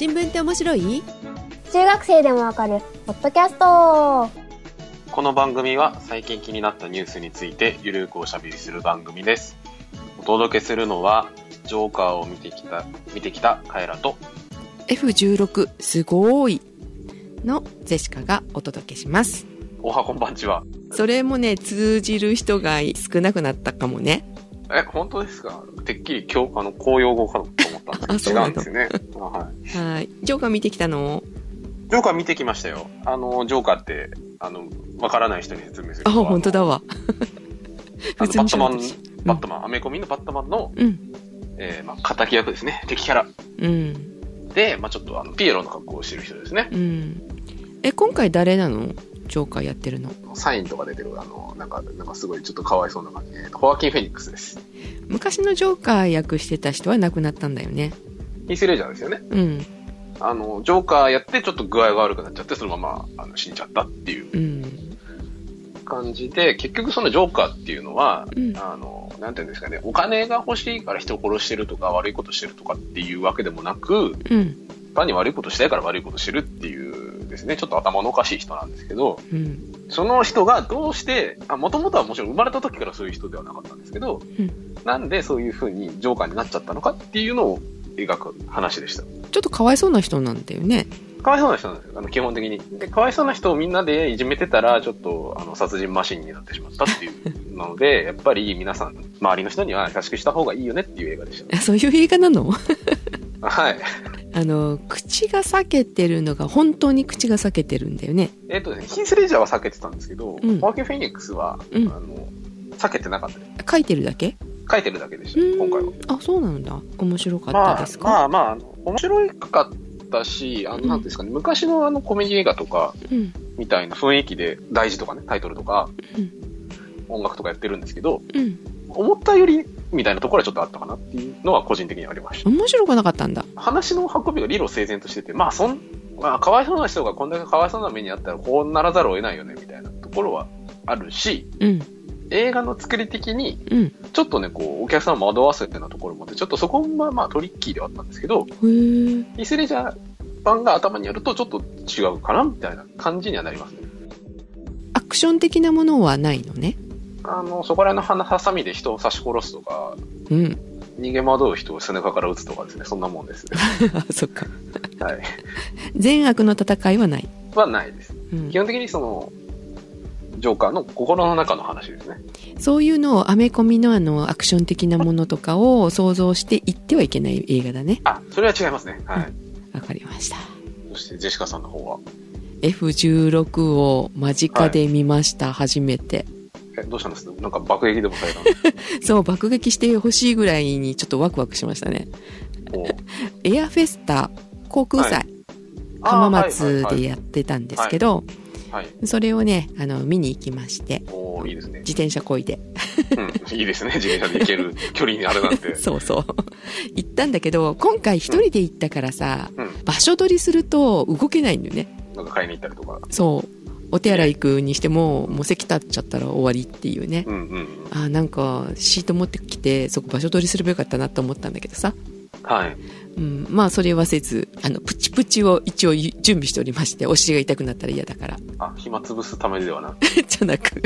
新聞って面白い？中学生でもわかる。ポッドキャスト。この番組は最近気になったニュースについてゆるくおしゃべりする番組です。お届けするのは、ジョーカーを見てきた、見てきたカエラと、F16 すごーい。のゼシカがお届けします。おはこんばんちは。それもね通じる人が少なくなったかもね。え、本当ですか？てっきり今日、あの、公用語かと思ったんですけど、違うんですよね。あはい。はいジョーカー見てきたの？ジョーカー見てきましたよ。あの、ジョーカーって、あの、わからない人に説明するあと。本当だわバットマンバットマン、アメコミのバットマンの、うんえー、まあ、敵役ですね。敵キャラ。うんで、まあちょっと、あの、ピエロの格好をしてる人ですね。うんえ今回誰なの？ジョーカーやってるの？サインとか出てる、あの、なんか、なんかすごいちょっとかわいそうな感じで、ホアキン・フェニックスです。昔のジョーカー役してた人は亡くなったんだよね。ヒース・レジャーですよね。うん。あの、ジョーカーやってちょっと具合が悪くなっちゃって、そのまま、あの、死んじゃったっていううん。感じで、結局そのジョーカーっていうのは、うん。あの、なんていうんですかね、お金が欲しいから人を殺してるとか悪いことしてるとかっていうわけでもなく、うん。単に悪いことしたいから悪いことしてるっていうですね、ちょっと頭のおかしい人なんですけど、うんその人がどうして、あ、もともとはもちろん生まれた時からそういう人ではなかったんですけど、うんなんでそういう風にジョーカーになっちゃったのかっていうのを描く話でした。ちょっとかわいそうな人なんだよねかわいそうな人なんですよ、あの、基本的に。で、かわいそうな人をみんなでいじめてたら、ちょっと、あの、殺人マシンになってしまったっていうので、やっぱり皆さん、周りの人には優しくした方がいいよねっていう映画でしあそういう映画なの？た。はい。あの口が裂けてるのが本当に口が裂けてるんだよね。えっとね、ヒース・レジャーは避けてたんですけど、うん。ホアキン・フェニックスは、うん。あの、避けてなかった。書いてるだけ？書いてるだけでしうた、今回は。んあそうなんだ。面白かっまあたです、か、まあまああの、面白かったし、あの、うん。なんていうんですかね、昔のあのコメディ映画とか、うん。みたいな雰囲気で、大事とかね、タイトルとか、うん。音楽とかやってるんですけど、うん思ったより、みたいなところはちょっとあったかなっていうのは個人的にありました。面白くなかったんだ。話の運びが理路整然としてて、まあ、そん、まあ、かわいそうな人がこんだけかわいそうな目にあったら、こうならざるを得ないよね、みたいなところはあるし、うん。映画の作り的に、うん。ちょっとね、こう、お客さんを惑わすようなところもあって、ちょっとそこもまあトリッキーではあったんですけど、イスレジャー版が頭にあるとちょっと違うかなみたいな感じにはなりますね。アクション的なものはないのねあの、そこら辺のハサミで人を刺し殺すとか、うん逃げ惑う人を背中から撃つとかですね、そんなもんです。あ そっかはい。善悪の戦いはない、はないです。うん基本的にその、ジョーカーの心の中の話ですね。そういうのをアメコミのあのアクション的なものとかを想像していってはいけない映画だねあ、それは違いますね。はい。わかりましたそして、ジェシカさんの方は、F16 を間近で見ました、初めてえ、どうしたんですなんか爆撃でもされた そう爆撃してほしいぐらいにちょっとワクワクしましたねお エアフェスタ航空祭、はい浜松でやってたんですけど、はい。はい。それをねあの見に行きましておーいいですね。自転車こいでうん、いいですね。自転車で行ける 距離にあれなんて。そうそう行ったんだけど今回一人で行ったからさ、うん。場所取りすると動けないんだよねなんか買いに行ったりとか。そうお手洗い行くにしてももう席立っちゃったら終わりっていうねうんうんうん。あーなんかシート持ってきてそこ場所取りすればよかったなと思ったんだけどさ、はい。うん、まあそれはせずあのプチプチを一応準備しておりましてお尻が痛くなったら嫌だからあ、暇つぶすためではなく。じゃなく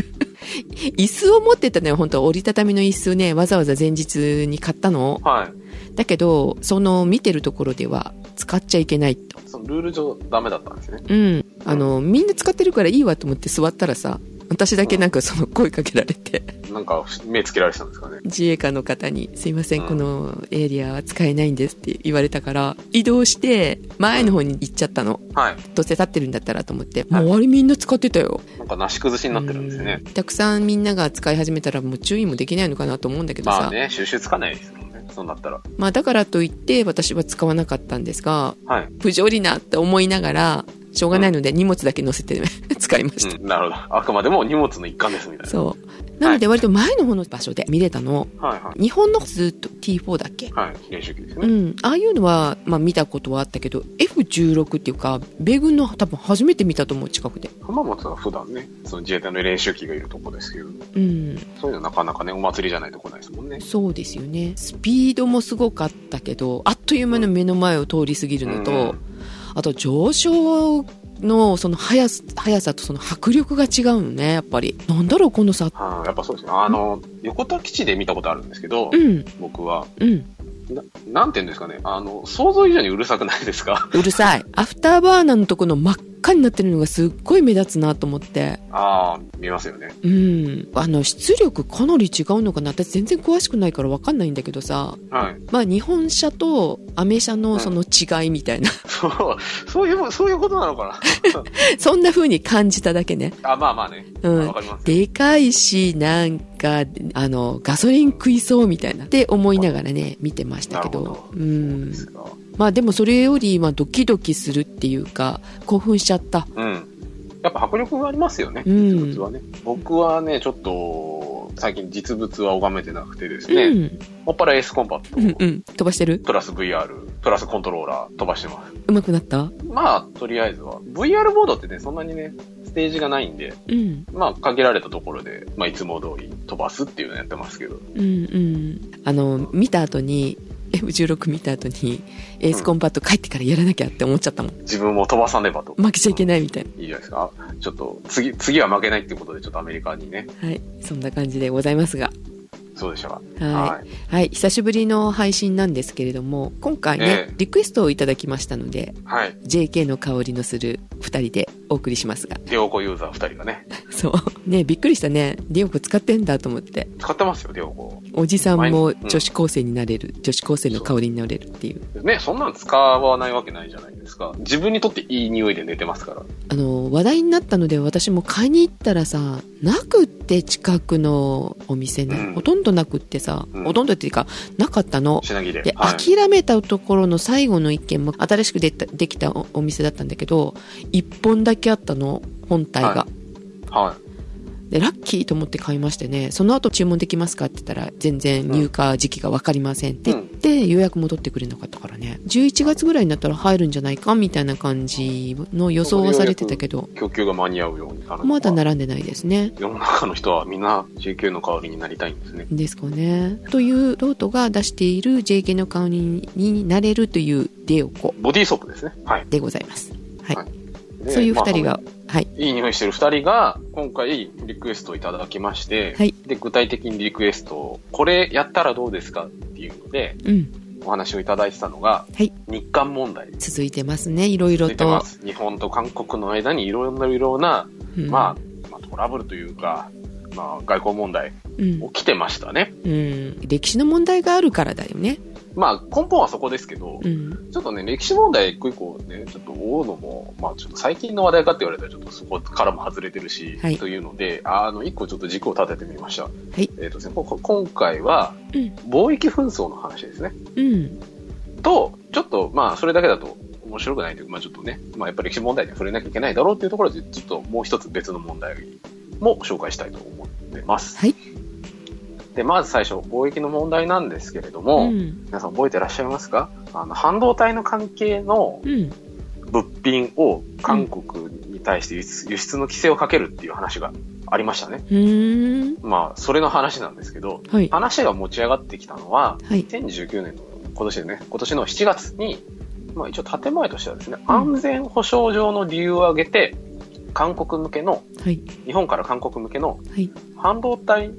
椅子を持ってたのよ本当折りたたみの椅子ねわざわざ前日に買ったのはい。だけどその見てるところでは使っちゃいけないと。そのルール上ダメだったんですね。うん。あのみんな使ってるからいいわと思って座ったらさ私だけなんかその声かけられて。なんか目つけられてたんですかね。自衛官の方に「すいませんうん。このエリアは使えないんです」って言われたから移動して前の方に行っちゃったの。はい。どうせ立ってるんだったらと思って。はい。周りみんな使ってたよ。なんかなし崩しになってるんですよね。う。ん。たくさんみんなが使い始めたらもう注意もできないのかなと思うんだけどさ、まあね、収集つかないですもんね。そうなったら。まあだからといって私は使わなかったんですがはい。不条理なって思いながらしょうがないので荷物だけ乗せて 使いました、うん、なるほど。あくまでも荷物の一環ですみたいな。そうなので割と前の方の場所で見れたのはいはい。日本のずっと T4 だっけはい。練習機ですね。うん、ああいうのは、まあ、見たことはあったけど F16 っていうか米軍の多分初めて見たと思う近くで浜松は普段ね、その自衛隊の練習機がいるとこですけど、うんそういうのなかなかね、お祭りじゃないとこないですもんね。そうですよねスピードもすごかったけどあっという間の目の前を通り過ぎるのと、うんあと上昇のその速さ速さとその迫力が違うのね、やっぱり。なんだろう、この差。はあ、やっぱそうですね。あの、横田基地で見たことあるんですけど、うん、僕は。うん。ななんて言うんですかね。あの、想像以上にうるさくないですか？うるさい。アフターバーナーのとこの真っ赤になってるのがすっごい目立つなと思って。ああ、見えますよね。うん。あの、出力かなり違うのかな私全然詳しくないからわかんないんだけどさ。はい。まあ、日本車とアメ車のその違いみたいな。そう、そういう、そういうことなのか そんな風に感じただけね。な。あ、まあまあね。うんわかりますよ。でかいし、なんか、あの、ガソリン食いそうみたいな。って思いながらね、見てましたけど。なるほうんまあでもそれより、まあドキドキするっていうか、興奮しちゃった。うん。やっぱ迫力がありますよね。うん実物はね。僕はね、ちょっと、最近実物は拝めてなくてですね、うん。もっぱらエースコンパクト、うんうん。飛ばしてる？プラス VR、プラスコントローラー飛ばしてます。うまくなった？まあ、とりあえずは。VR ボードってね、そんなにね、ステージがないんで、うん。まあ、限られたところで、まあ、いつも通り飛ばすっていうのやってますけど。うんうん。あの、見た後に、F16 見た後に、エースコンパット帰ってからやらなきゃって思っちゃったもん。自分も飛ばさねばと。負けちゃいけないみたいいいじゃないですか。ちょっと、次、次は負けないっていうことで、ちょっとアメリカにね、な。はい。そんな感じでございますが。そうでしたか。はい。はい。久しぶりの配信なんですけれども、今回ね、ええリクエストをいただきましたので、はい。JK の香りのする二人でお送りしますが。デオコユーザー2人がね、そう。ねびっくりしたね。ディオコ使ってんだと思って。使ってますよ、デオコ。おじさんも女子高生になれる、女子高生の香りになれるっていう。ね、そんなの使わないわけないじゃないですか。自分にとっていい匂いで寝てますから。あの、話題になったので私も買いに行ったらさ、なくって近くのお店ね、うんほとんどなくってさ、うんほとんどっていうか、なかったの。品切れ。で、はい。諦めたところの最後の一軒も新しくでたできたおお店だったんだけど、一本だけあったの、本体が。ははで、ラッキーと思って買いましてね、その後注文できますかって言ったら、全然入荷時期がわかりませんって言って、予約戻ってくれなかったからね。11月ぐらいになったら入るんじゃないかみたいな感じの予想はされてたけど、い。供給が間に合うようにまだ並んでないですね。世の中の人はみんな JQ の香りになりたいんですね。ですかね。というロートが出している JK の香りになれるというデオコボディーソープですね。はい。でございます。はい。はいでそういう二人まが、はい。あいい匂いしてる二人が、今回リクエストをいただきまして、はいで、具体的にリクエストを、これやったらどうですかっていうので、うん。お話をいただいてたのが、はい。日韓問題。続いてますね。いろいろと。日本と韓国の間にいろんないろんな、うんまあ、まあ、トラブルというか、まあ、外交問題うん。起きてましたね。うん。歴史の問題があるからだよね。まあ、根本はそこですけど、うん。ちょっとね、歴史問題一個一個ね、ちょっと追うのも、まあちょっと最近の話題かって言われたらちょっとそこからも外れてるし、はいというので、あの、一個ちょっと軸を立ててみました。はい。えっ、とですね、今回は、うん。貿易紛争の話ですね。うん。と、ちょっと、まあそれだけだと面白くないというか、まあちょっとね、まあやっぱり歴史問題に触れなきゃいけないだろうっていうところで、ちょっともう一つ別の問題も紹介したいと思ってます。はい。で、まず最初、貿易の問題なんですけれどうも、ん。皆さん覚えてらっしゃいますか？あの、半導体の関係のうん。物品を韓国に対して輸出輸出の規制をかけるっていう話がありましたね。まあ、それの話なんですけど、はい。話が持ち上がってきたのは、はい。2019年の今年でね、今年の7月に、まあ一応建前としてはですね、うん安全保障上の理由を挙げて、韓国向けの、はい。日本から韓国向けのはい。半導体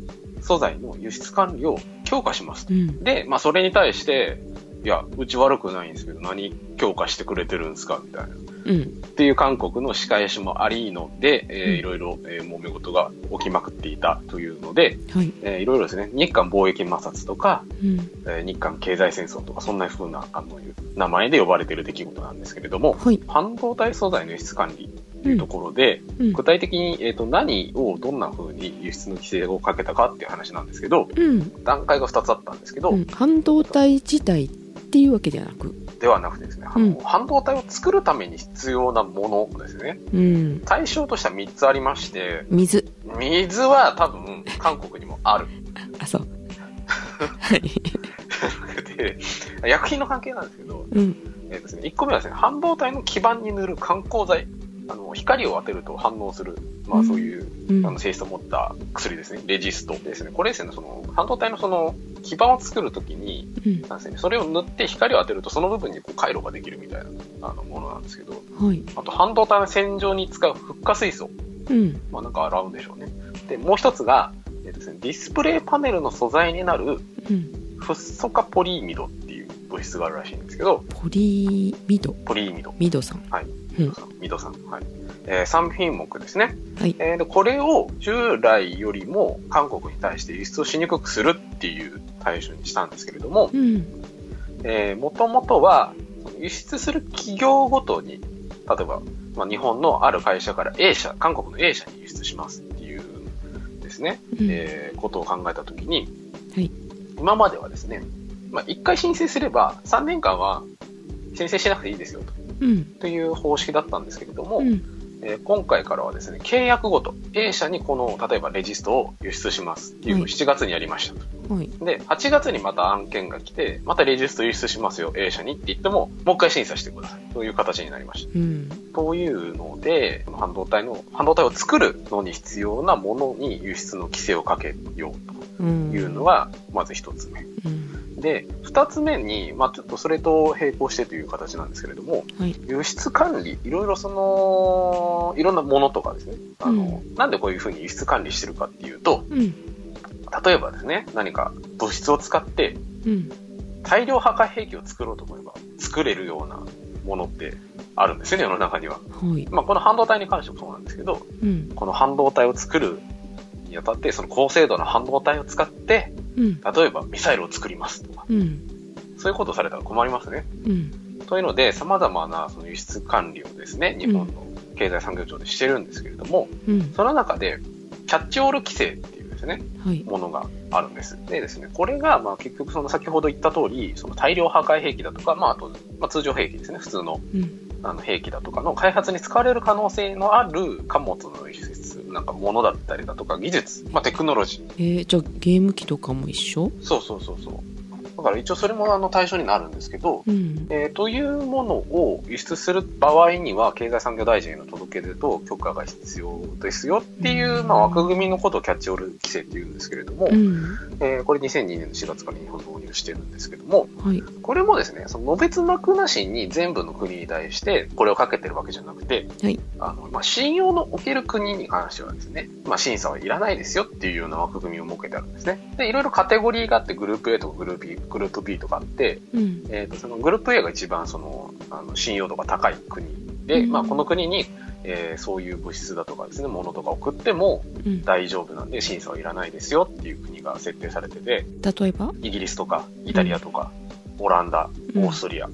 素材の輸出管理を強化しますう。ん。で、まあそれに対して、いや、うち悪くないんですけど、何強化してくれてるんですか？みたいな。うん。っていう韓国の仕返しもありので、えーうんいろいろ、えー揉め事が起きまくっていたというので、はい。えーいろいろですね、日韓貿易摩擦とか、うん。えー日韓経済戦争とか、そんな風なあの名前で呼ばれている出来事なんですけれども、はい。半導体素材の輸出管理というところで、うん。具体的に、えー、と何をどんな風に輸出の規制をかけたかっていう話なんですけど、うん。段階が2つあったんですけど、うん。半導体自体っていうわけではなく？ではなくてですね、半導体を作るために必要なものですね。うん。対象としては3つありまして、水。水は多分韓国にもある。あ、そう。はい。で、薬品の関係なんですけど、うん。えーですね、1個目はですね、半導体の基板に塗る観光剤。あの、光を当てると反応する、まあそういう、うんあの性質を持った薬ですね。レジストですね。これですね、その、半導体のその、基板を作るときに、うん。なんですね、それを塗って光を当てるとその部分にこう回路ができるみたいなあのものなんですけど、はい。あと半導体の洗浄に使うフッ化水素。うん。まあなんか洗うんでしょうね。で、もう一つが、えっとですね、ディスプレイパネルの素材になるうん。フッ素化ポリイミドっていう物質があるらしいんですけど、ポリミド。ポリイミド。ミドさん。はい。うんミドさん。はい。えー、3品目ですね。はい。えーで、これを従来よりも韓国に対して輸出をしにくくするっていう対象にしたんですけれども、うん。えー、もともとは、輸出する企業ごとに、例えば、まあ、日本のある会社から A 社、韓国の A 社に輸出しますっていうですね、うんえーことを考えたときに、はい今まではですね、まあ、1回申請すれば3年間は申請しなくていいですよとうん。という方式だったんですけれども、うん。えー今回からはですね、契約ごと、A 社にこの、例えばレジストを輸出しますっていうのをはい7月にやりましたと。はい。で、8月にまた案件が来て、またレジスト輸出しますよ、A 社にって言っても、もう一回審査してください。という形になりました。うん。というので、半導体の、半導体を作るのに必要なものに輸出の規制をかけよううん。というのが、まず一つ目。うん。で、二つ目に、まあちょっとそれと並行してという形なんですけれども、はい。輸出管理、いろいろその、いろんなものとかですね、あの、なんでこういうふうに輸出管理してるかっていうと、うん。例えばですね、何か物質を使ってうん。大量破壊兵器を作ろうと思えば作れるようなものってあるんですよね、世の中には。はい。まあ、この半導体に関してもそうなんですけど、うん。この半導体を作るにあたって、その高精度な半導体を使って、うん。例えばミサイルを作りますとか、うん。そういうことをされたら困りますね。うん。というので、様々なその輸出管理をですね、日本の経済産業庁でしてるんですけれども、うん。その中で、キャッチオール規制っていうですね、はい。ものがあるんです。でですね、これが、まあ結局その先ほど言った通り、その大量破壊兵器だとか、まああと、まあ通常兵器ですね、普通のうん。あの兵器だとかの開発に使われる可能性のある貨物の輸出、なんか物だったりだとか技術、まあテクノロジー。えー、じゃあゲーム機とかも一緒？そうそうそうそう。だから一応それもあの対象になるんですけど、うん。えーというものを輸出する場合には、経済産業大臣への届け出と許可が必要ですよっていう、まあ、枠組みのことをキャッチオール規制っていうんですけれども、うん。えーこれ2002年の4月から日本導入してるんですけども、はい。これもですね、その、のべつ幕なしに全部の国に対してこれをかけてるわけじゃなくて、はい。あの、まあ、信用のおける国に関してはですね、まあ、審査はいらないですよっていうような枠組みを設けてあるんですね。で、いろいろカテゴリーがあって、グループ A とかグループ B、グループ B とかあって、うん。えっ、と、そのグループ A が一番その、あの、信用度が高い国で、うん。まあ、この国に、えーそういう物質だとかですね、物とか送ってもうん。大丈夫なんで審査はいらないですよっていう国が設定されてて、例えば？イギリスとか、イタリアとか、オランダ、うん。オーストリア、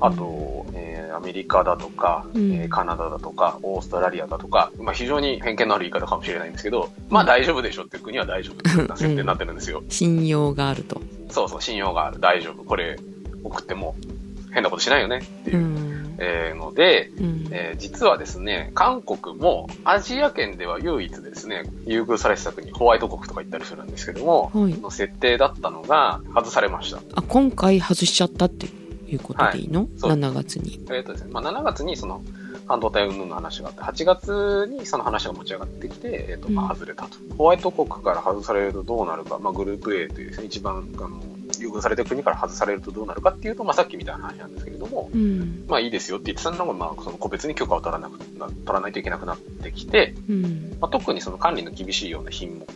あと、えーアメリカだとか、うんえーカナダだとか、オーストラリアだとか、まあ、非常に偏見のある言い方かもしれないんですけど、まあ大丈夫でしょっていう国は大丈夫な設定になってるんですよ。信用があると。そうそう、信用がある、大丈夫。これ送っても変なことしないよねっていうう、ん。えーので、うん。えー実はですね、韓国もアジア圏では唯一ですね、優遇されてた国、ホワイト国とか言ったりするんですけども、はい。の設定だったのが外されました。あ、今回外しちゃったっていうことでいいの、そう ?7 月に。えっ、とですね、まあ、7月にその半導体云々の話があって、8月にその話が持ち上がってきて、えっ、と、まあ、外れたと。ホワイト国から外されるとどうなるか、まあ、グループ A というですね、一番、あの、優遇されてる国から外されるとどうなるかっていうと、まあ、さっきみたいな話なんですけれども、うん。まあ、いいですよって言ってたのが、まあ、その個別に許可を取らなくな、取らないといけなくなってきて、うん。まあ、特にその管理の厳しいような品目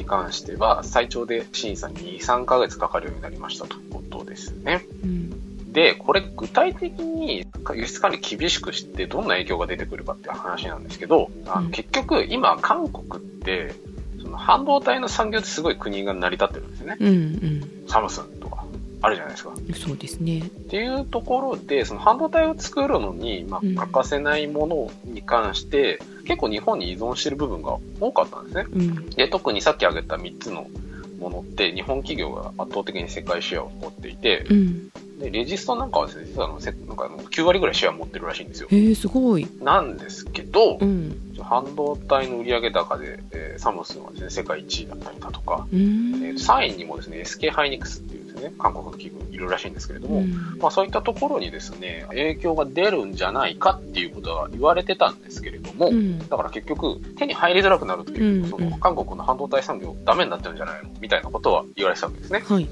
に関しては、最長で審査に2、3ヶ月かかるようになりましたということですね。うん。で、これ具体的に輸出管理厳しくしてどんな影響が出てくるかっていう話なんですけど、あうんの結局今韓国って、その半導体の産業ってすごい国が成り立ってるんですよね。うん。うん。サムスンとかあるじゃないですか。そうですね。っていうところで、その半導体を作るのに、まうんあ、欠かせないものに関して、結構日本に依存してる部分が多かったんですね。うん。で、特にさっき挙げた3つのものって、日本企業が圧倒的に世界シェアを持っていて、うん。で、レジストなんかはですね、実はあのせなんかあの9割ぐらいシェア持ってるらしいんですよ。へえ、すごい。なんですけどう、ん。半導体の売上高で、えーサムスンはですね、世界1位だったりだとか、うん。えー3位にもですね、SK ハイニックスっていうね、韓国の企業いるらしいんですけれども、うんまあそういったところにですね、影響が出るんじゃないかっていうことは言われてたんですけれども、うんだから結局手に入りづらくなるという、うんその韓国の半導体産業ダメになっちゃうんじゃないのみたいなことは言われてたわけですね。はい。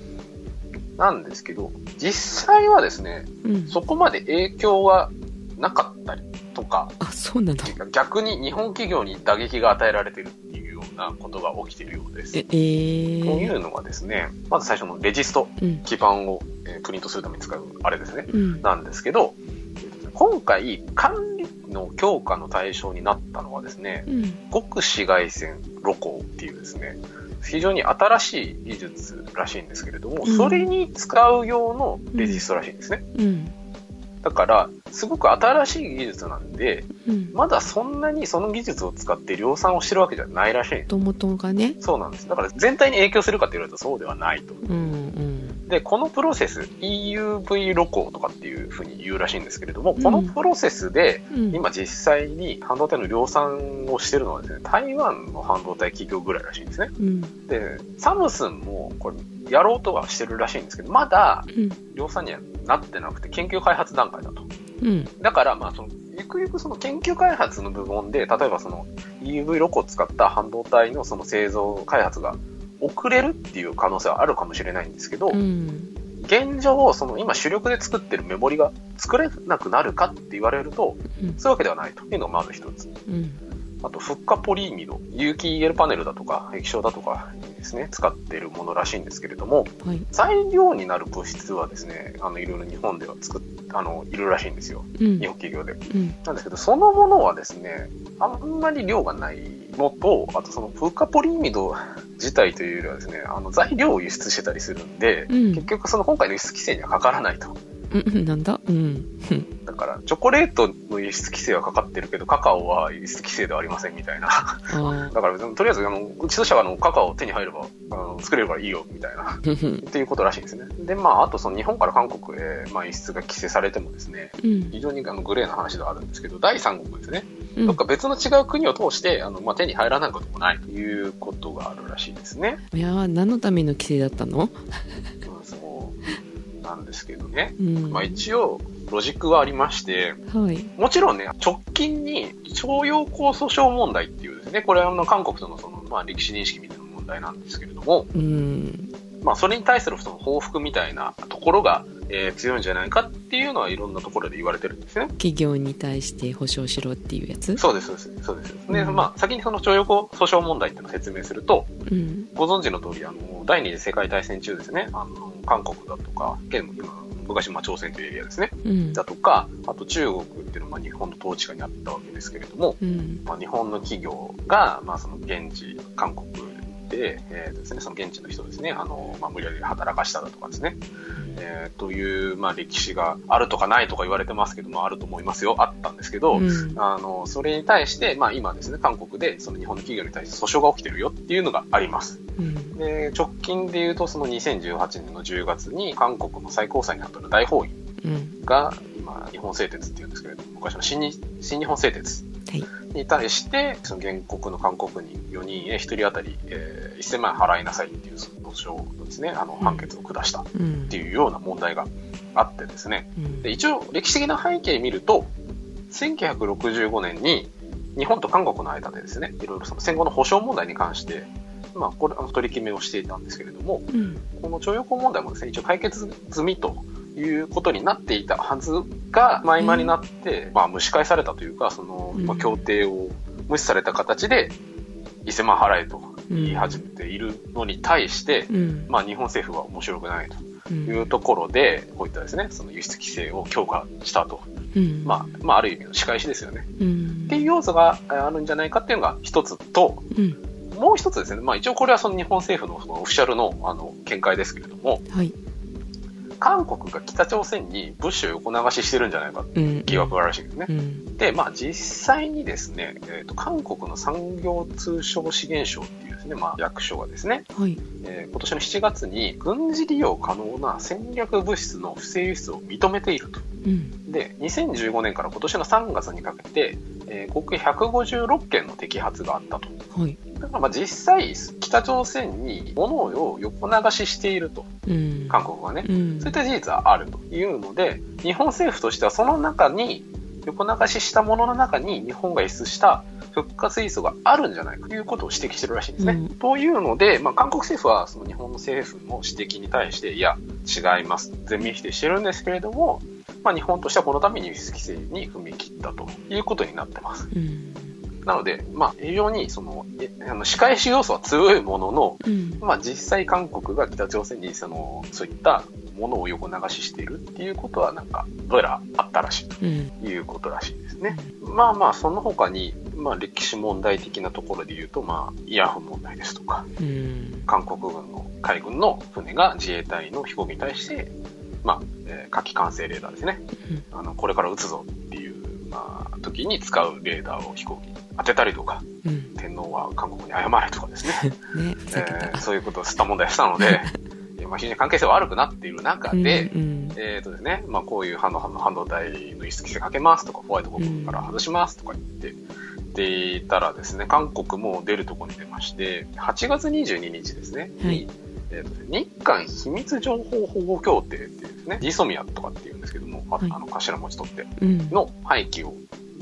なんですけど、実際はですね、うん。そこまで影響はなかったりとか、あ、そうなんだ。逆に日本企業に打撃が与えられてるっようなことが起きているようです。え、えといー。うのがですね、まず最初のレジスト、うん。基盤を、えープリントするために使うあれですね。うん。なんですけど、今回管理の強化の対象になったのはですね、うん。極紫外線露光っていうですね、非常に新しい技術らしいんですけれども、うんそれに使う用のレジストらしいんですね。うん。だから、すごく新しい技術なんで、うん。まだそんなにその技術を使って量産をしてるわけじゃないらしい。ともとがね。そうなんです。だから全体に影響するかって言われるとそうではないと。うん。うん。で、このプロセス、EUV 露光とかっていうふうに言うらしいんですけれども、このプロセスで、うん。今実際に半導体の量産をしてるのはですね、台湾の半導体企業ぐらいらしいんですね。うん。で、サムスンもこれやろうとはしてるらしいんですけど、まだうん。量産にはなってなくて研究開発段階だと。うん。だから、まあ、その、ゆくゆくその研究開発の部門で、例えばその EUV ロコを使った半導体のその製造開発が遅れるっていう可能性はあるかもしれないんですけど、うん。現状、その今主力で作ってるメモリが作れなくなるかって言われると、うん。そういうわけではないというのがまず一つ。うん。あと、フッ化ポリイミド、有機 EL パネルだとか、液晶だとかにですね、使っているものらしいんですけれども、はい。材料になる物質はですね、あの、いろいろ日本では作っ、あの、いるらしいんですよ。うん日。本企業で。うん。なんですけど、そのものはですね、あんまり量がないのと、あとそのフッ化ポリイミド自体というよりはですね、あの材料を輸出してたりするんで、うん結局その今回の輸出規制にはかからないと。うん。なんだ？うん。だから、チョコレートの輸出規制はかかってるけど、カカオは輸出規制ではありませんみたいな。あだからとりあえず、あの、うちとしてはあの、カカオ手に入れば、あの、作れるからいいよ、みたいな。あ。っていうことらしいんですね。で、まあ、あとその日本から韓国へ、まあ、輸出が規制されてもですね、うん。非常にあのグレーな話ではあるんですけど、第三国ですね。うんどっか別の違う国を通して、あの、まあ、手に入らないこともないということがあるらしいですね。いやー何のための規制だったの？なんですけどね。うん。まあ、一応、ロジックはありまして、はい。もちろんね、直近に徴用工訴訟問題っていうですね、これはあの韓国とのその、まあ、歴史認識みたいな問題なんですけれども、うん。まあ、それに対するその報復みたいなところが、えー強いんじゃないかっていうのはいろんなところで言われてるんですね。企業に対して保証しろっていうやつ？そうです、そうです。そうです。で、うんまあ、先にその徴用工訴訟問題っていうのを説明すると、うん。ご存知の通り、あの、第二次世界大戦中ですね、あの、韓国だとか、現今、昔、まあ、朝鮮というエリアですね、うん。だとか、あと中国っていうのは、まあ、日本の統治下にあったわけですけれども、うん。まあ、日本の企業が、まあ、その現地、韓国で、えーですね、その現地の人ですね、あの、まあ、無理やり働かしただとかですね、えーという、まあ、歴史があるとかないとか言われてますけども、あると思いますよ。あったんですけど、うんあの、それに対して、まあ、今ですね、韓国で、その日本の企業に対して訴訟が起きてるよっていうのがあります。うん。で、直近で言うと、その2018年の10月に、韓国の最高裁にあった大法院うん。が、今、日本製鉄っていうんですけれども、昔の新日新日本製鉄はい。に対して、その原告の韓国人4人へ1人当たり、えー1000万円払いなさいっていう訴訟のですね、あの、判決を下したっうん。て。いうような問題があってですね、うん。で一応歴史的な背景見ると、1965年に日本と韓国の間でですね、いろいろその戦後の保障問題に関して、まあ、これ、あの取り決めをしていたんですけれども、うん。この徴用工問題もですね、一応解決済みということになっていたはずが、まあ、今になって、まあ、蒸し返されたというか、その、ま協定を無視された形で、1000万払えと言い始めているのに対して、うん。まあ、日本政府は面白くないとうんいうところで、こういったですね、その輸出規制を強化したと。うん。まあ、まあ、ある意味の仕返しですよね。うん。っていう要素がえーあるんじゃないかっていうのが一つと、うん。もう一つですね、まあ一応これはその日本政府のそのオフィシャルのあの見解ですけれども、はい。韓国が北朝鮮に物資を横流ししてるんじゃないかってうん。疑惑があるらしいんですねう。ん。で、まあ実際にですね、えーと、韓国の産業通商資源省っていうですね、まあ役所がですね、はい。えー今年の7月に軍事利用可能な戦略物質の不正輸出を認めていると。うん。で、2015年から今年の3月にかけて、えー合計156件の摘発があったと。はい。だからまあ実際、北朝鮮に物を横流ししていると、うん。韓国はね。うん。そういった事実はあるというので、日本政府としてはその中に、横流ししたものの中に日本が輸出した復活水素があるんじゃないかということを指摘してるらしいんですね。うんというので、まあ、韓国政府はその日本の政府の指摘に対して、いや、違います。全面否定してるんですけれども、まあ、日本としてはこのために輸出規制に踏み切ったということになってます。うん。なので、まあ、非常にその、えあの仕返し要素は強いものの、うん。まあ、実際韓国が北朝鮮にそのそういったものを横流ししているっていうことはなんかどうやらあったらしいうん。ということらしいですね。まあまあその他に、まあ、歴史問題的なところで言うと、まあ、イヤホン問題ですとかうん。韓国軍の海軍の船が自衛隊の飛行機に対して、まあえー火器管制レーダーですねあのこれから撃つぞっていう、まあ、時に使うレーダーを飛行機に当てたりとかうん。天皇は韓国に謝れとかですね ね。えーそういうことを吸った問題をしたので、えーまあ、非常に関係性は悪くなっている中で、うん。えーとですねまあ、こういう半導半導体の輸出規制かけますとか、ホワイト国から外しますとか言って、でいたらですね、韓国も出るところに出まして、8月22日ですね、はいにえーと日韓秘密情報保護協定っていうですね、ジソミアとかっていうんですけども、あはいあの頭文字取って、うん。の廃棄を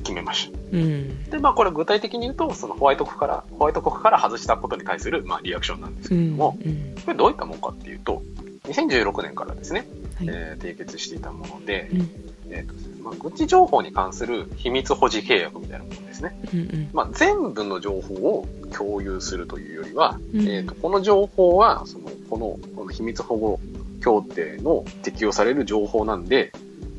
決めました。うん。で、まあこれ具体的に言うと、そのホワイト国から、ホワイト国から外したことに対する、まあリアクションなんですけうん。れども、うん。これどういったものかっていうと、2016年からですね、はい。えー締結していたもので、うん。えーとまあ、軍事情報に関する秘密保持契約みたいなものですね。うん。うん。まあ、全部の情報を共有するというよりは、うんえーとこの情報はそのこのこの秘密保護協定の適用される情報なんで、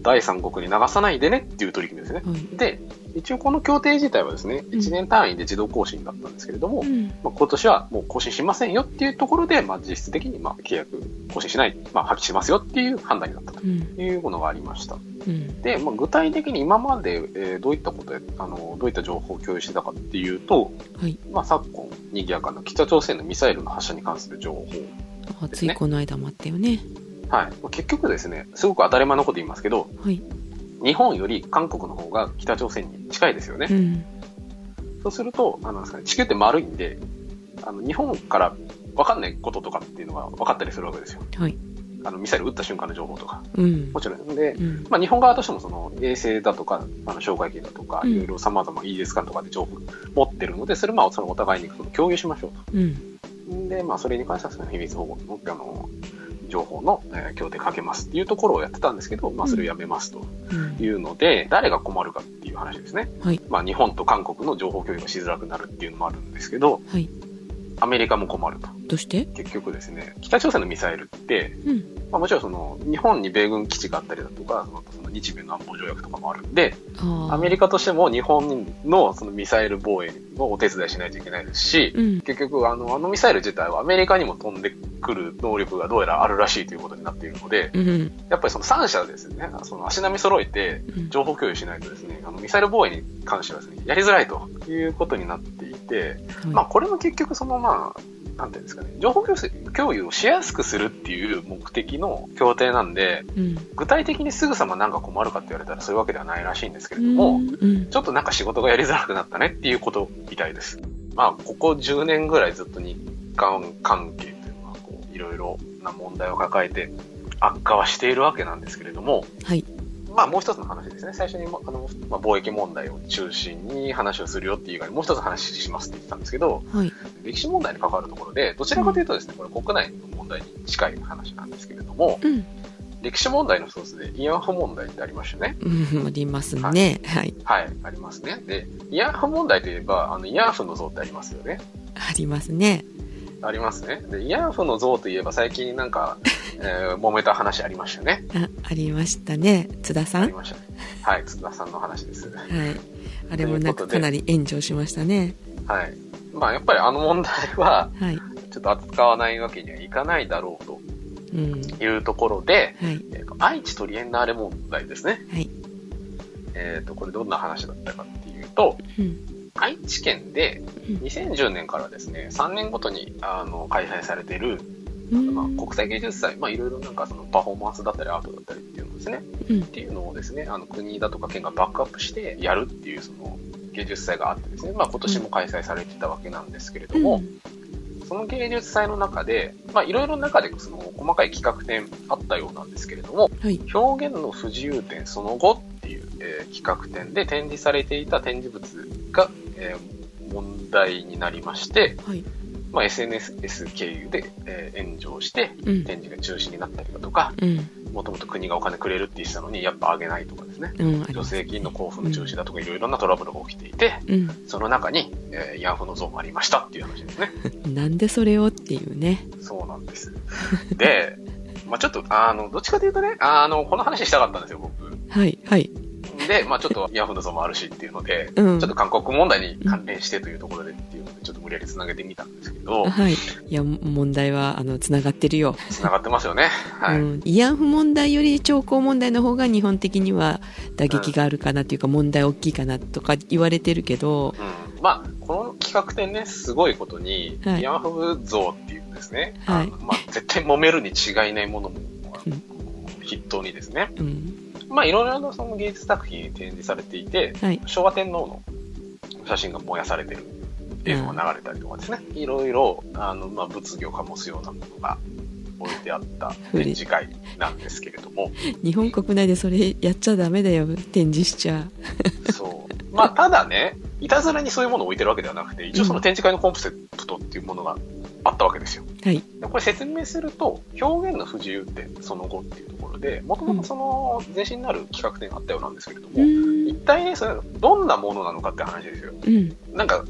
第三国に流さないでねっていう取り組みですね。はい。で、一応この協定自体はですね、1年単位で自動更新だったんですけれども、うん。まあ、今年はもう更新しませんよっていうところで、まあ、実質的にまあ契約更新しない、まあ、破棄しますよっていう判断になったとうん。いうものがありました。うん。で、まあ、具体的に今まで、えーどういったことであの、どういった情報を共有してたかっていうと、はい。まあ、昨今、賑やかな北朝鮮のミサイルの発射に関する情報。あ、ついこの間もあったよね。はい。まあ結局ですね、すごく当たり前のこと言いますけど、はい。日本より韓国の方が北朝鮮に近いですよね。うん。そうすると、あのね、地球って丸いんで、あの日本から分かんないこととかっていうのが分かったりするわけですよ。はい。あのミサイル撃った瞬間の情報とか。うんも。ちろん。で、うん。まあ、日本側としてもその衛星だとか、あの障害機だとか、うんいろいろ様々イージス艦とかで情報持ってるので、それまあそのお互いに共有しましょううん。と。で、まあそれに関してはその秘密保護のあの情報の、えー協定かけますっていうところをやってたんですけど、まあそれをやめますとうん。いうので、誰が困るかっていう話ですね。はい。まあ日本と韓国の情報共有がしづらくなるっていうのもあるんですけど、はい。アメリカも困ると。どうして？結局ですね、北朝鮮のミサイルって、うん。まあ、もちろんその日本に米軍基地があったりだとか、そのその日米の安保条約とかもあるんで。アメリカとしても日本のそのミサイル防衛のお手伝いしないといけないですし、うん。結局あのあのミサイル自体はアメリカにも飛んでくる能力がどうやらあるらしいということになっているので、うん。やっぱりその3社ですね、その足並み揃えてうん情報共有しないとですね、あのミサイル防衛に関してはですね、やりづらいということになっていて、まあこれも結局そのまあ、なんていうんですかね、情報共有をしやすくするっていう目的の協定なんで、うん。具体的にすぐさまなんか困るかって言われたらそういうわけではないらしいんですけれども、うん。ちょっとなんか仕事がやりづらくなったねっていうことみたいです。まあ、ここ10年ぐらいずっと日韓関係というのは、こう、いろいろな問題を抱えて悪化はしているわけなんですけれども、はい。まあもう一つの話ですね。最初にもあの、まあ、貿易問題を中心に話をするよっていう以外にもう一つ話しますって言ってたんですけど、はい。歴史問題に関わるところで、どちらかというとですね、これ国内の問題に近い話なんですけれども、うん。歴史問題の一つで慰安婦問題ってありましたね。うん。ありますね。はい。はい、ありますね。で、慰安婦問題といえば、あの、慰安婦の像ってありますよね。ありますね。ありますね。で、慰安婦の像といえば最近なんか、えー揉めた話ありましたよね。あ、ありましたね。津田さん？ありましたね。はい、津田さんの話です。はい。あれもなんかかなり炎上しましたね。はい。まあ、やっぱりあの問題は、はい。ちょっと扱わないわけにはいかないだろうとうん。いうところで、はい。えーと愛知トリエンナーレ問題ですね。はい。えっ、と、これどんな話だったかっていうと、うん。愛知県でうん2010年からですね、3年ごとにあの開催されている、うんまあ、国際芸術祭、まあ、いろいろなんかそのパフォーマンスだったりアートだったりっていうのですね、うん。っていうのをですね、あの国だとか県がバックアップしてやるっていうその芸術祭があってですね、まあ今年も開催されてたわけなんですけれども、その芸術祭の中で、まあいろいろ中でその細かい企画展あったようなんですけれども、はい。表現の不自由展その後っていう、えー企画展で展示されていた展示物が、えー問題になりまして、はい。まあ、SNS 経由で、えー炎上してうん。展示が中止になったりだとか、うん。もともと国がお金くれるって言ってたのにやっぱあげないとかですね、うん。助成金の交付の中止だとかいろいろなトラブルが起きていて、うん。その中に、えー、慰安婦の像もありましたっていう話ですね。なんでそれをっていうね。そうなんです。で、まあちょっと、あの、どっちかというとね、あの、この話したかったんですよ、僕。はい。はい。で、まあちょっと、慰安婦の像もあるしっていうので、うんちょっと韓国問題に関連してというところでって無理やり繋げてみたんですけど、はい。いや、問題は、あの、つながってるよ。繋がってますよね。はい。うん。慰安婦問題より徴工問題の方が日本的には打撃があるかなっていうか、問題大きいかなとか言われてるけど、うん、まあ、この企画展ね、すごいことに、はい慰安婦像っていうですね、はいまあ、絶対揉めるに違いないものも、うん筆頭にですね、うん。まあ、いろいろなその芸術作品展示されていて、はい。昭和天皇の写真が燃やされてる映像が流れたりとかですね、いろいろ、あの、まあ、物議を醸すようなものが置いてあった展示会なんですけれども、日本国内でそれやっちゃダメだよ。展示しちゃ。そう。まあ、ただね、いたずらにそういうものを置いてるわけではなくて、一応その展示会のコンセプトっていうものがあったわけですよ。はい。でこれ説明すると、表現の不自由点その後っていうところで、もともとその前身になる企画展があったようなんですけれども、うん。一体ね、それどんなものなのかって話ですよ。うん。なんか、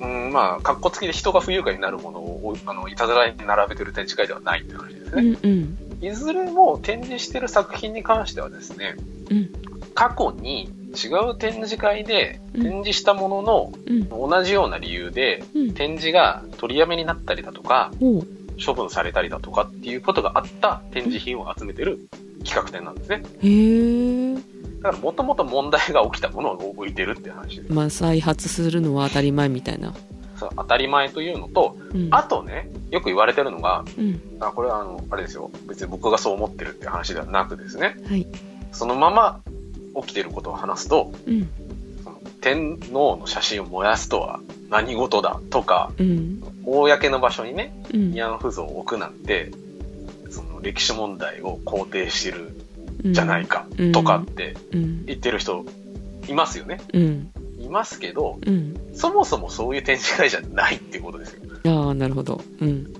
うん、まあ、格好付きで人が不愉快になるものを、あの、いたずらに並べてる展示会ではないって話ですね。うん。うん。いずれも展示してる作品に関してはですね、うん。過去に違う展示会でうん展示したものの、うん。同じような理由でうん。展示が取りやめになったりだとか。処分されたりだとかっていうことがあった展示品を集めてる企画展なんですね。だからもともと問題が起きたものを置いてるって話です。まあ、再発するのは当たり前みたいな。そう当たり前というのと、うん。あとね、よく言われてるのが、うん。あこれはあの、あれですよ。別に僕がそう思ってるって話ではなくですね、はい。そのまま起きてることを話すと、うん。その天皇の写真を燃やすとは何事だとか、うん。公の場所にね、うん。慰安婦像を置くなんて、その歴史問題を肯定してるうんじゃないかうんとかってうん。言ってる人いますよね。うん。いますけど、うん。そもそもそういう展示会じゃないっていうことですよ。ああ、なるほど。うん。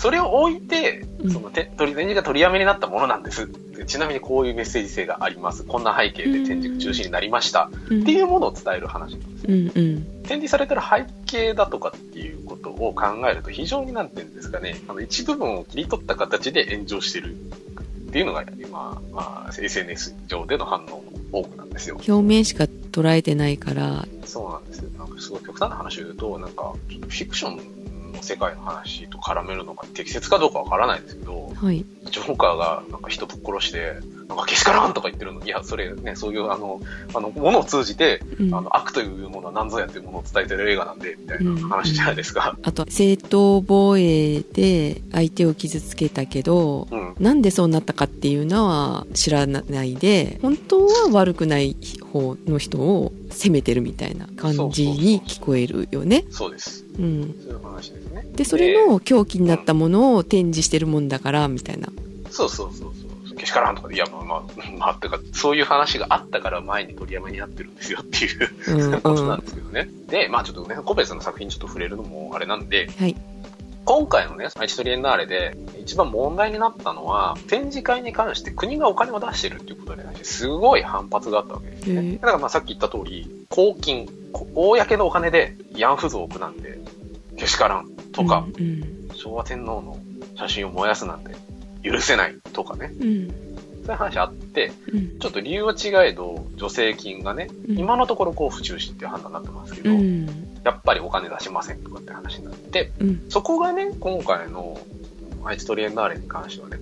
それを置いてう、んそのて取り展示が取りやめになったものなんです。でちなみにこういうメッセージ性があります。こんな背景で展示が中止になりました。うん。っていうものを伝える話なんです。うん。うん。展示されてる背景だとかっていうことを考えると非常になんていうんですかね、あの一部分を切り取った形で炎上してるっていうのが今、まあ、SNS 上での反応の多くなんですよ。表面しか捉えてないから、そうなんですよ。なんかすごい極端な話を言うと、なんかフィクションの世界の話と絡めるのが適切かどうかわからないですけど、はい。ジョーカーがなんか人ぶっ殺して、なんかけしからんとか言ってるのに、いや、それね、そういうあの、あの、ものを通じて、うん。あの、悪というものは何ぞやっていうものを伝えてる映画なんで、みたいな話じゃないですか。あと、正当防衛で相手を傷つけたけど、うん。なんでそうなったかっていうのは知らないで、本当は悪くない方の人を責めてるみたいな感じに聞こえるよね。そうです。うん。そういう話ですね。で、それの狂気になったものを展示してるもんだから、みたいな。そうそうそうそう。けしからんとかで、いや、まあまあ、まあ、っていうか、そういう話があったから前に取りやめになってるんですよっていううん、ことなんうん。ですけどね。で、まあちょっとね、個別の作品にちょっと触れるのもあれなんで、はい。今回のね、愛知トリエンナーレで一番問題になったのは、展示会に関して国がお金を出してるっていうことに対してすごい反発があったわけですね。だからまあさっき言った通り、公金、こ公のお金で慰安婦像を置くなんて、けしからんとか、うん。昭和天皇の写真を燃やすなんて許せないとかね、うん。そういう話あって、うん。ちょっと理由は違えど、助成金がね、うん今のところ交付中止っていう判断になってますけど、うん。やっぱりお金出しませんとかって話になって、うん。そこがね、今回の愛知トリエンナーレに関してはね、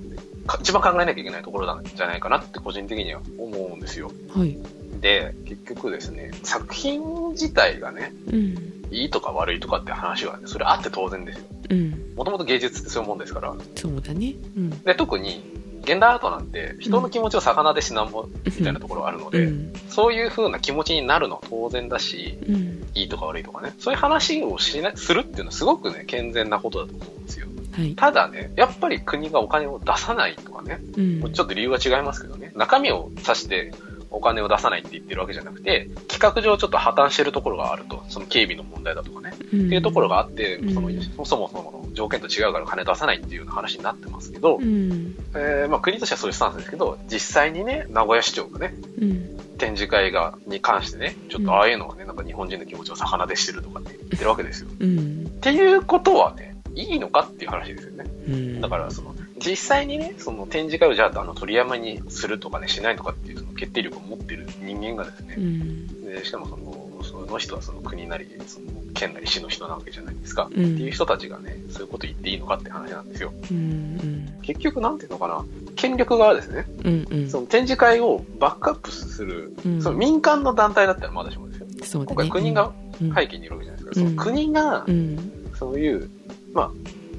か一番考えなきゃいけないところなんじゃないかなって個人的には思うんですよ。はい。で、結局ですね、作品自体がね、うん。いいとか悪いとかって話はね、それあって当然ですよ。うん。もともと芸術ってそういうもんですから。そうだね。うん。で、特に現代アートなんて人の気持ちを魚でしなんぼみたいなところがあるので、うん。そういう風な気持ちになるのは当然だし、うん。いいとか悪いとかね、そういう話をしなするっていうのはすごくね、健全なことだと思うんですよ。はい。ただね、やっぱり国がお金を出さないとかね、うん。ちょっと理由は違いますけどね、中身を指してお金を出さないって言ってるわけじゃなくて、企画上ちょっと破綻してるところがあると、その警備の問題だとかね、うん。っていうところがあって、うん。そのそもそもの条件と違うから金出さないっていうような話になってますけど、うん。えーまあ、国としてはそういうスタンスですけど、実際にね、名古屋市長がね、うん。展示会が、に関してね、ちょっとああいうのはね、なんか日本人の気持ちを魚でしてるとかって言ってるわけですよ。うん。っていうことはね、いいのかっていう話ですよね。うん。だから、その、実際にね、その展示会をじゃあ、あの、鳥山にするとかね、しないとかっていうその決定力を持ってる人間がですねう、んでしかもその、その人はその国なり、その県なり市の人なわけじゃないですか。うんっていう人たちがね、そういうこと言っていいのかって話なんですよ。うん結局、なんていうのかな、権力側ですね。うんうんその展示会をバックアップする、うんその民間の団体だったらまだしもですよ。ね今回国がうん背景にいるわけじゃないですか。うんその国がう、んそういう、まあ、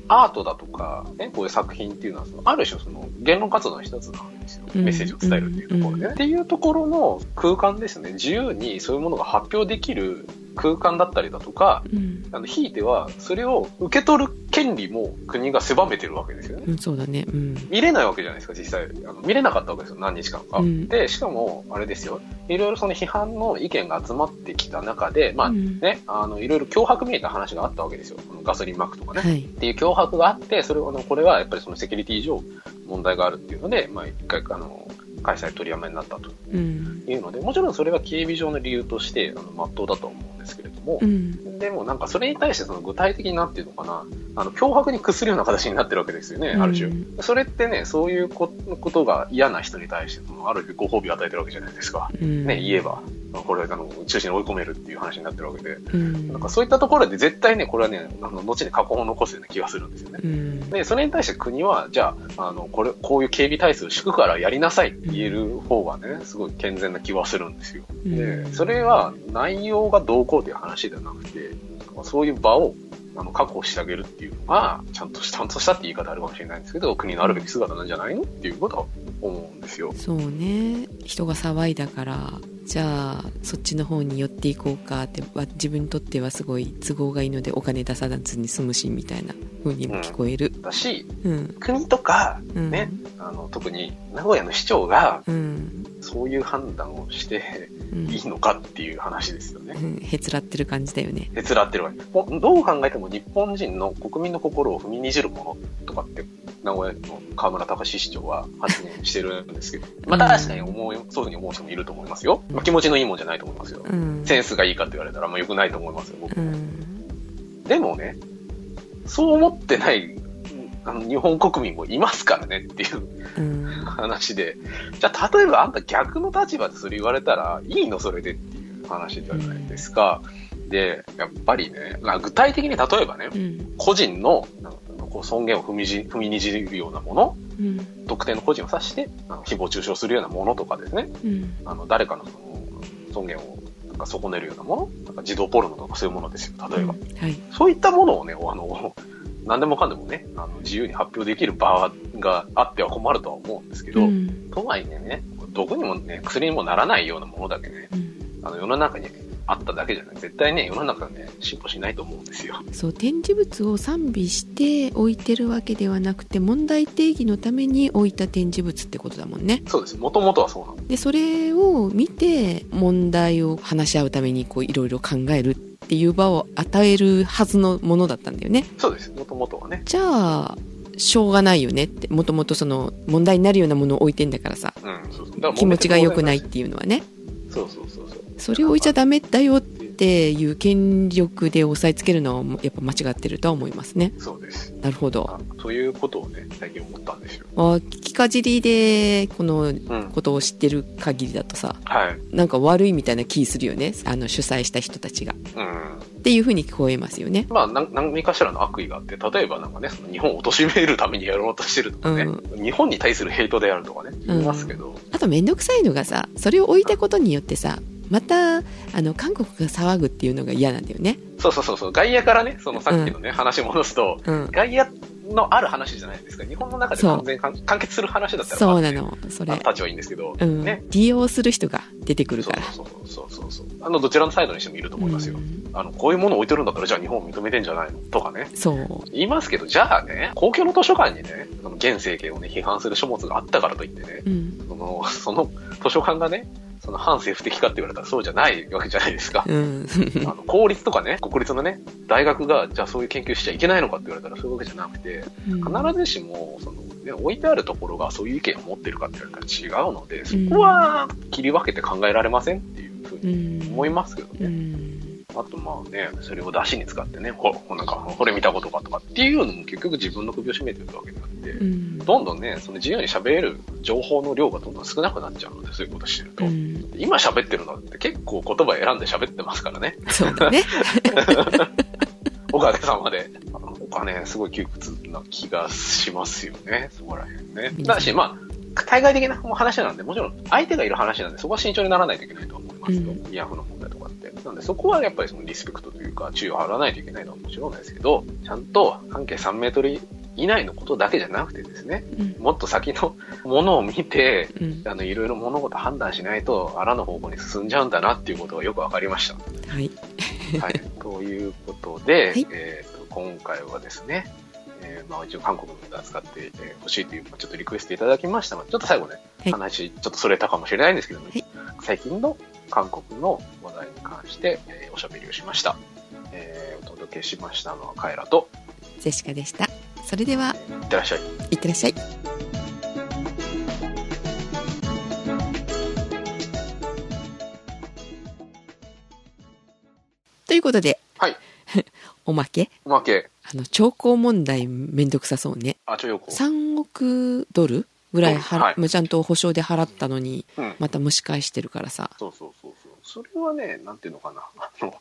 アートだとか、ね、こういう作品っていうのは、そのある種その言論活動の一つなんですよ。うんメッセージを伝えるっていうところでね。うんっていうところの空間ですね。自由にそういうものが発表できる空間だったりだとか、うんあの、ひいては、それを受け取る権利も国が狭めてるわけですよね。うんそうだねうん見れないわけじゃないですか、実際。あの見れなかったわけですよ、何日間か。うんで、しかも、あれですよ。いろいろその批判の意見が集まってきた中で、まあうんね、あの、いろいろ脅迫見えた話があったわけですよ。ガソリンマークとかね。はいっていう脅迫があって、それを、あの、これはやっぱりそのセキュリティ上問題があるっていうので、まあ一回、あの、開催取りやめになったとうんいうので、もちろんそれは警備上の理由として、あの、真っ当だと思うんですけれどもう、んでもなんかそれに対してその具体的になっていうのかな、あの、脅迫に屈するような形になってるわけですよね、ある種う。んそれってね、そういうこことが嫌な人に対して、そのある種ご褒美を与えてるわけじゃないですか。うんね、言えば、これ、あの、中心に追い込めるっていう話になってるわけで。うんなんかそういったところで絶対ね、これはね、あの、後に過去を残すような気がするんですよね。うんで、それに対して国は、じゃあ、あの、これ、こういう警備体制を敷くからやりなさいって言える方がね、すごい健全な気はするんですよ。うんで、それは内容がどうこうという話ではなくて、そういう場を、あの、確保してあげるっていうのが、ちゃんとし、ちゃんとしたって言い方あるかもしれないんですけど、国のあるべき姿なんじゃないのっていうことは思うんですよ。そうね人が騒いだからじゃあそっちの方に寄っていこうかってわ自分にとってはすごい都合がいいのでお金出さずに済むしみたいな風にも聞こえる。だし、うん。国とか、うん。ね、あの、特に名古屋の市長が、うん。そういう判断をしてうんいいのかっていう話ですよね。うんへつらってる感じだよねへつらってるわけ。もうどう考えても日本人の国民の心を踏みにじるものとかって、名古屋の河村隆市長は発言してるんですけど、まあ確かに思う、そういうふうに思う人もいると思いますよ。まあ、気持ちのいいもんじゃないと思いますよ。うんセンスがいいかって言われたら、まあ良くないと思いますよ、僕うも。んでもね、そう思ってない、あの日本国民もいますからねっていううん。話で、じゃあ例えばあんた逆の立場でそれ言われたらいいのそれでっていう話じゃないですか。で、やっぱりね、まあ、具体的に例えばね、うん。個人のこう尊厳を踏みじ踏みにじるようなもの、うん。特定の個人を指して、あの誹謗中傷するようなものとかですね、うん。あの誰かのその尊厳をなんか損ねるようなもの、なんか児童ポルノとかそういうものですよ、例えば。はい。そういったものをね、あの、何でもかんでもね、あの自由に発表できる場があっては困るとは思うんですけど、うんとはいえね、毒にもね、薬にもならないようなものだけね、うんあの世の中にあっただけじゃない。絶対ね、世の中ね、進歩しないと思うんですよ。そう展示物を賛美して置いてるわけではなくて問題定義のために置いた展示物ってことだもんねそうです。もともとはそうなの。でそれを見て問題を話し合うためにこういろいろ考えるっていう場を与えるはずのものだったんだよねそうです。もともとはね。じゃあしょうがないよねってもともとその問題になるようなものを置いてんだからさうん、そうそう。だから気持ちが良くないっていうのはねそうそうそうそう。それを置いちゃダメだよっていう権力で押さえつけるのはやっぱ間違ってるとは思いますねそうです。なるほどあそういうことをね、最近思ったんですよ。あ聞きかじりでこのうん。ことを知ってる限りだとさはい。なんか悪いみたいな気するよねあの主催した人たちがうん。っていうふうに聞こえますよねまあ、何何かしらの悪意があって、例えばなんかね、その日本を貶めるためにやろうとしてるとかね、日本に対するヘイトであるとかね、言いますけど、あと面倒くさいのがさそれを置いたことによってさまたあの韓国が騒ぐっていうのが嫌なんだよねそうそうそうそう、外野からね、そのさっきのね、話戻すと、うん外野のある話じゃないですか。日本の中で完全に完完結する話だったら、そうなの。それ。まあ立ちはいいんですけど、うん。ね。利用する人が出てくるから。そうそうそうそう。あの、どちらのサイドにしてもいると思いますよ。うんあの、こういうものを置いてるんだったら、じゃあ日本認めてんじゃないの？とかね。そう。言いますけど、じゃあね、公共の図書館にね、現政権をね、批判する書物があったからといってね、うん。その、その図書館がね、その反政府的かって言われたらそうじゃないわけじゃないですか。うん。あの公立とかね、国立のね、大学が、じゃあそういう研究しちゃいけないのかって言われたらそういうわけじゃなくて、必ずしも、その、ね、置いてあるところがそういう意見を持ってるかって言われたら違うので、そこは切り分けて考えられませんっていうふううにん。思いますけどうね。ん。あとまあね、それを出しに使ってね、ほ、ほなんか、これ見たことかとかっていうのも結局自分の首を絞めてるわけであって、うん。どんどんね、その自由に喋れる情報の量がどんどん少なくなっちゃうので、そういうことしてると。うん。今喋ってるのって結構言葉選んで喋ってますからね。そうだね。おかげさまで。他ね、すごい窮屈な気がしますよね、そこら辺ね。皆さんだし、まあ、対外的な話なんで、もちろん相手がいる話なんで、そこは慎重にならないといけないと思いますよ。うイヤフの問題となんで、そこはやっぱりそのリスペクトというか、注意を払わないといけないのはもちろんですけど、ちゃんと半径3メートル以内のことだけじゃなくてですね、うん。もっと先のものを見て、うん。あの、いろいろ物事判断しないと、あらの方向に進んじゃうんだなっていうことがよくわかりました。はい。はい。ということで、はいえっ、と、今回はですね、えーまあ一応韓国の歌使ってほしいという、まあちょっとリクエストいただきましたので、ちょっと最後ね、はい話、ちょっとそれたかもしれないんですけども、はい最近の韓国の話題に関して、えーおしゃべりをしました。えーお届けしましたのはカエラと、ジェシカでした。それでは、いってらっしゃい。いってらっしゃい。ということで、はい。おまけおまけ、あの、兆候問題めんどくさそうね。あ、ちょよこ。3億ドルぐらい払、はいちゃんと保証で払ったのに、うん。また蒸し返してるからさ。そうそうそうそう。それはね、なんていうのかな。あの、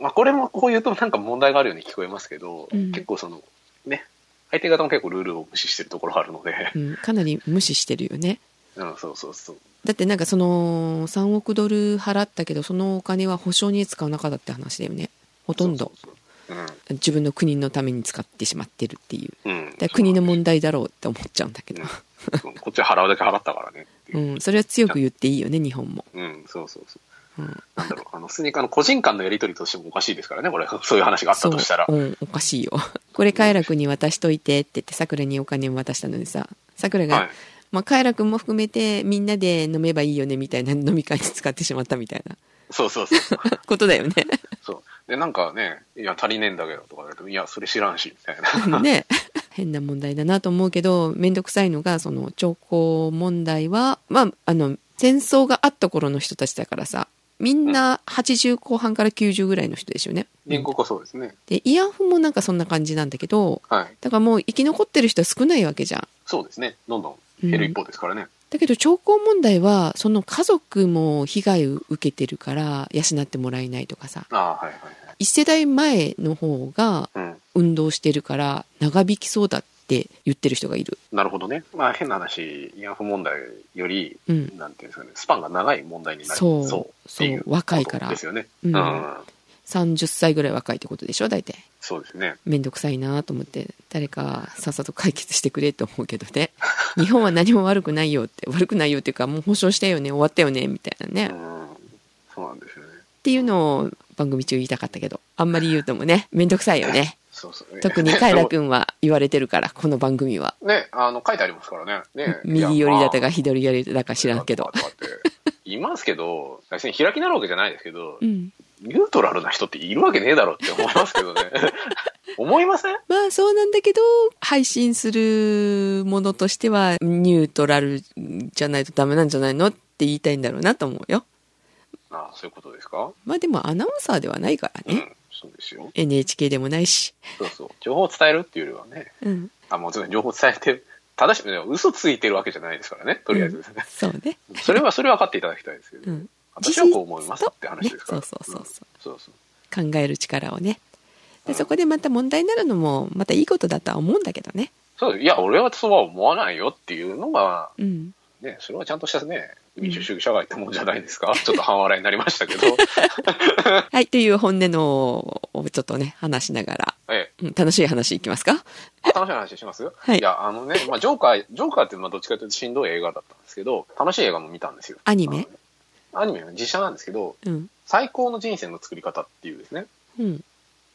まあ、これもこう言うとなんか問題があるように聞こえますけど、うん結構その、ね、相手方も結構ルールを無視してるところがあるので、うん、かなり無視してるよね。うん、そうそうそう。だってなんかその3億ドル払ったけどそのお金は保証に使わなかったって話だよねほとんどそうそうそう。自分の国のために使ってしまってるっていううん。国の問題だろうって思っちゃうんだけどそうこっちは払うだけ払ったからねうう。んそれは強く言っていいよね日本も、うん、そうそうそう。うん、なんだろう、あの、普通にあの、個人間のやり取りとしてもおかしいですからね、これ、そういう話があったとしたら。うん、おかしいよ これ快楽に渡しといてって言ってさくらにお金を渡したのにささくらが、はい。まあ、快楽も含めてみんなで飲めばいいよねみたいな飲み会に使ってしまったみたいなそうそうそう。ことだよねそう。で、なんかね、いや、足りねえんだけどとか言われても、いや、それ知らんし、みたいな。ね 変な問題だなと思うけど面倒くさいのがその兆候問題はまああの戦争があった頃の人たちだからさみんな80後半から90ぐらいの人ですよね隣国はそうですね。で慰安婦もなんかそんな感じなんだけどはい。だからもう生き残ってる人は少ないわけじゃんそうですね。どんどん減る一方ですからね。だけど兆候問題はその家族も被害を受けてるから養ってもらえないとかさああ、はいはいはい。一世代前の方がうん。運動してるから長引きそうだって言ってる人がいるなるほどね。まあ変な話、慰安婦問題より、うんなんていうんですかね、スパンが長い問題になるそうっていうそう若いからですよね。うんうん。30歳ぐらい若いってことでしょ大体そうですね。めんどくさいなと思って誰かさっさと解決してくれと思うけどね 日本は何も悪くないよって悪くないよっていうかもう保証したよね終わったよねみたいなね、っうん。そうなんですよね。ていうのを番組中言いたかったけどあんまり言うともねめんどくさいよねそうそう、ね。特にカイラ君は言われてるからこの番組はね、あの、書いてありますからね。ね 右寄りだったか左寄りだか知らんけどいますけど、別に開きなるわけじゃないですけど、うんニュートラルな人っているわけねえだろって思いますけどね。思いません？まあそうなんだけど配信するものとしてはニュートラルじゃないとダメなんじゃないのって言いたいんだろうなと思うよ。ああ、そういうことですか？まあでもアナウンサーではないからね、うん、そうですよ。NHK でもないし、そうそう。情報を伝えるっていうよりはね、うん、あ、もちろん情報を伝えて、正しく、嘘ついてるわけじゃないですからね、とりあえず。ですね。そうね、それは、それは分かっていただきたいですけど、うん、私はこう思いますって話ですから。ねそうそうそう。そううそう。考える力をね。でそこでまた問題になるのもまたいいことだとは思うんだけどね。そう。いや、俺はそうは思わないよっていうのが、うん。ね、それはちゃんとしたね、民主主義社会ってもんじゃないですか。ちょっと半笑いになりましたけど。はいという本音のをちょっとね話しながら。えうん楽しい話いきますか？あ楽しい話しますはい。や、あのね、まあ、ジョーカー、ジョーカーっていうのはどっちかというとしんどい映画だったんですけど、楽しい映画も見たんですよ。アニメ？アニメは実写なんですけど、うん。最高の人生の作り方っていうですね、うん。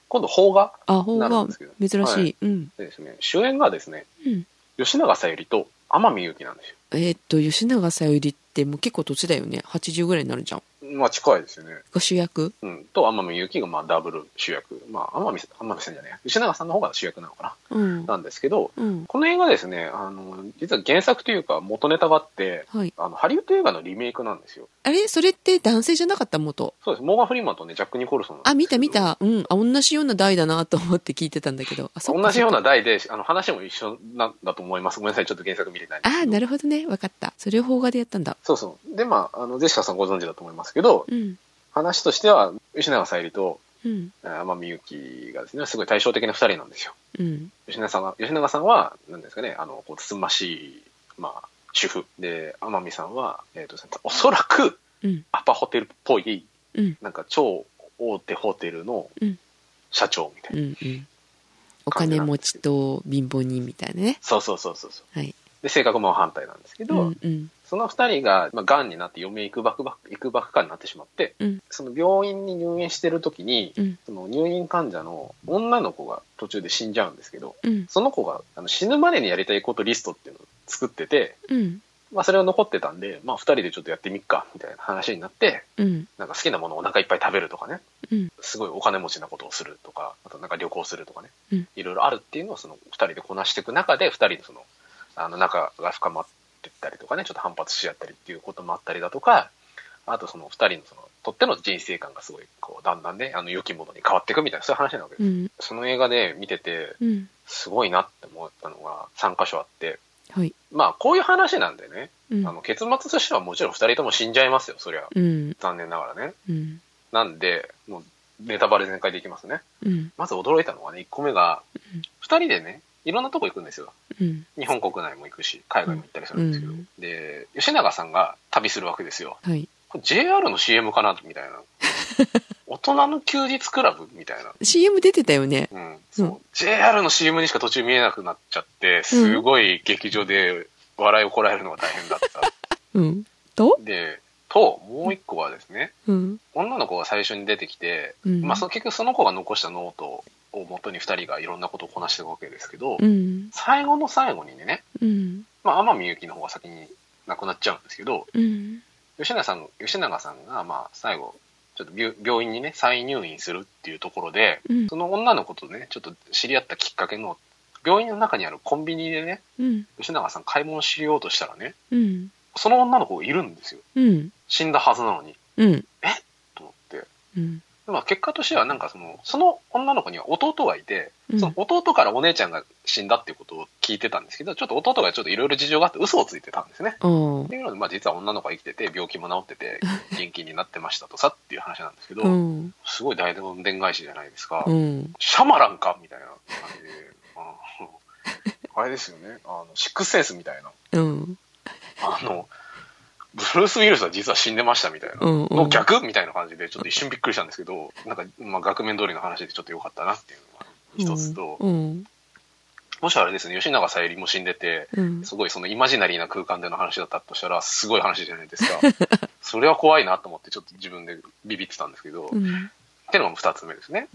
今度邦画あ、方がなるんですけど珍しい。はいうん。でですね、主演がですね、うん。吉永小百合と天海祐希なんですよ。えーっと、吉永小百合ってもう結構年だよね。80ぐらいになるじゃん。まあ近いですよね。が主役？うん。と、天海祐希がまあダブル主役。まあ、天海さん、天海さんじゃない。吉永さんの方が主役なのかうんな。。なんですけど、うん。この映画ですね、あの、実は原作というか元ネタがあって、はい。あの、ハリウッド映画のリメイクなんですよ。あれ？それって男性じゃなかった？元？そうです。モーガン・フリーマンとね、ジャック・ニコルソンあ、見た見た。うん。あ、同じような代だなと思って聞いてたんだけど。同じような題で、あの、話も一緒なんだと思います。ごめんなさい。ちょっと原作見れないあー、けどなるほどね。わかった。それを邦画でやったんだ。そうそう。で、まあ、あの、ジェシカさんご存知だと思いますけど、うん。話としては、吉永小百合と天海祐希がですね、すごい対照的な二人なんですよ。うん。吉永さんは、吉永さんは、なんですかね、あの、こう、つつましい、まあ、主婦。で、天海さんは、えっ、と、おそらく、うん。アパホテルっぽい、うん。なんか超大手ホテルのうん社長みたいな。うん。うん。お金持ちと貧乏人みたいなね。そうそうそうそうそう。はい。で、性格も反対なんですけうど、ん。うん。その二人が、まあ、癌になって嫁行くばくばく、行くばくかになってしまって、うんその病院に入院してる時に、うん。その入院患者の女の子が途中で死んじゃうんですけど、うん。その子があの死ぬまでにやりたいことリストっていうのを作ってて、うん。まあそれを残ってたんで、まあ二人でちょっとやってみっか、みたいな話になって、うん。なんか好きなものをお腹いっぱい食べるとかね、うん。すごいお金持ちなことをするとか、あとなんか旅行するとかね、うんいろいろあるっていうのをその二人でこなしていく中で、二人のその、あの仲が深まってったりとかね、ちょっと反発し合ったりっていうこともあったりだとか、あとその二人のその、とっての人生観がすごい、こう、だんだんね、あの、良きものに変わっていくみたいな、そういう話なわけです。うん。その映画で見てて、うん。すごいなって思ったのが3箇所あって、はい。まあ、こういう話なんでね、うんあ。の、結末としてはもちろん二人とも死んじゃいますよ、そりゃ。うん。残念ながらね。うん。なんで、もう、ネタバレ全開でいきますね。うん。まず驚いたのはね、1個目がうん、二人でね、いろんなとこ行くんですよ。うん。日本国内も行くし、海外も行ったりするんですけど。うんで、吉永さんが旅するわけですよ。はい。JR の CM かなみたいな。大人の休日クラブみたいな。CM 出てたよね。うん。そうう。JR の CM にしか途中見えなくなっちゃって、すごい劇場で笑いをこらえるのが大変だった。うん。と？で、と、もう一個はですね、うん。女の子が最初に出てきて、うんまあその結局その子が残したノートを元に二人がいろんなことをこなしていくわけですけど、うん。最後の最後にね、うん。まあ天海祐希の方が先に亡くなっちゃうんですけど、うん。吉永さん、吉永さんがまあ最後、ちょっと病病院にね、再入院するっていうところで、うん。その女の子とね、ちょっと知り合ったきっかけの、病院の中にあるコンビニでね、うん。吉永さん買い物しようとしたらね、うん。その女の子がいるんですよ。うん。死んだはずなのに。うん。と思って。うん。まあ結果としてはなんかその、その女の子には弟がいて、うんその弟からお姉ちゃんが死んだっていうことを聞いてたんですけど、ちょっと弟がちょっといろいろ事情があって嘘をついてたんですね。っていうので、まあ実は女の子が生きてて、病気も治ってて、元気になってましたとさっていう話なんですけど、うん。すごい大どんでん返しじゃないですか。うん。シャマランか？みたいな感じで、あれですよね、あの、シックスセンスみたいな。うん。あの、ブルース・ウィルスは実は死んでましたみたいな。うん。の逆？みたいな感じで、ちょっと一瞬びっくりしたんですけど、なんか、まあ、額面通りの話でちょっと良かったなっていうのが一つと、うん。もしあれですね、吉永小百合も死んでて、うん。すごいそのイマジナリーな空間での話だったとしたら、すごい話じゃないですか。それは怖いなと思って、ちょっと自分でビビってたんですけど、っうん。ていうのが二つ目ですね。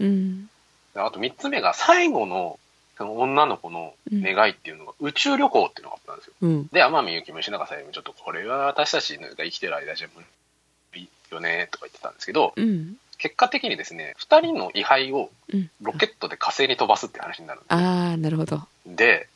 あと三つ目が、最後の、その女の子の願いっていうのが、宇宙旅行っていうのがあったんですよ。うん。で、天海祐希も吉永小百合もちょっとこれは私たちが生きてる間じゃ無理よね、とか言ってたんですけど、うん。結果的にですね、二人の位牌をうん。ロケットで火星に飛ばすって話になるんですよああ、なるほど。で、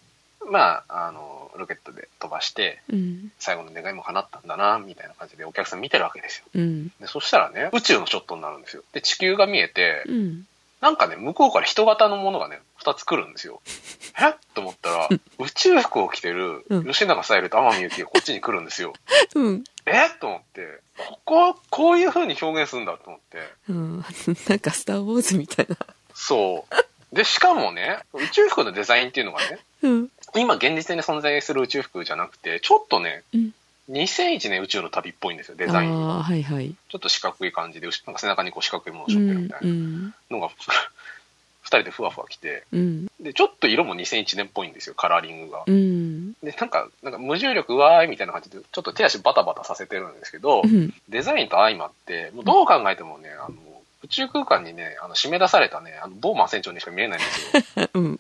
まあ、あの、ロケットで飛ばして、うん。最後の願いも叶ったんだな、みたいな感じでお客さん見てるわけですよ。うん。で、そしたらね、宇宙のショットになるんですよ。で、地球が見えて、うん。なんかね、向こうから人型のものがね、二つ来るんですよ。え？っと思ったら、宇宙服を着てるうん吉永小百合と天海祐希がこっちに来るんですよ。うん。え？っと思って、ここ、こういう風に表現するんだと思って。うん。なんか、スター・ウォーズみたいな。そう。で、しかもね、宇宙服のデザインっていうのがね、うん。今現実に存在する宇宙服じゃなくて、ちょっとね、うん。2001年宇宙の旅っぽいんですよ、デあザインが。あ、はいはい。ちょっと四角い感じで、なんか背中にこう四角いものを背負ってるみたいなうん。のが、二人でふわふわ来て、うん。で、ちょっと色も2001年っぽいんですよ、カラーリングが。うん。で、なんか、なんか無重力うわーいみたいな感じで、ちょっと手足バタバタさせてるんですけど、うん。デザインと相まって、もうどう考えてもね、あの、宇宙空間にね、あの、締め出されたね、あの、ボーマン船長にしか見えないんですよ。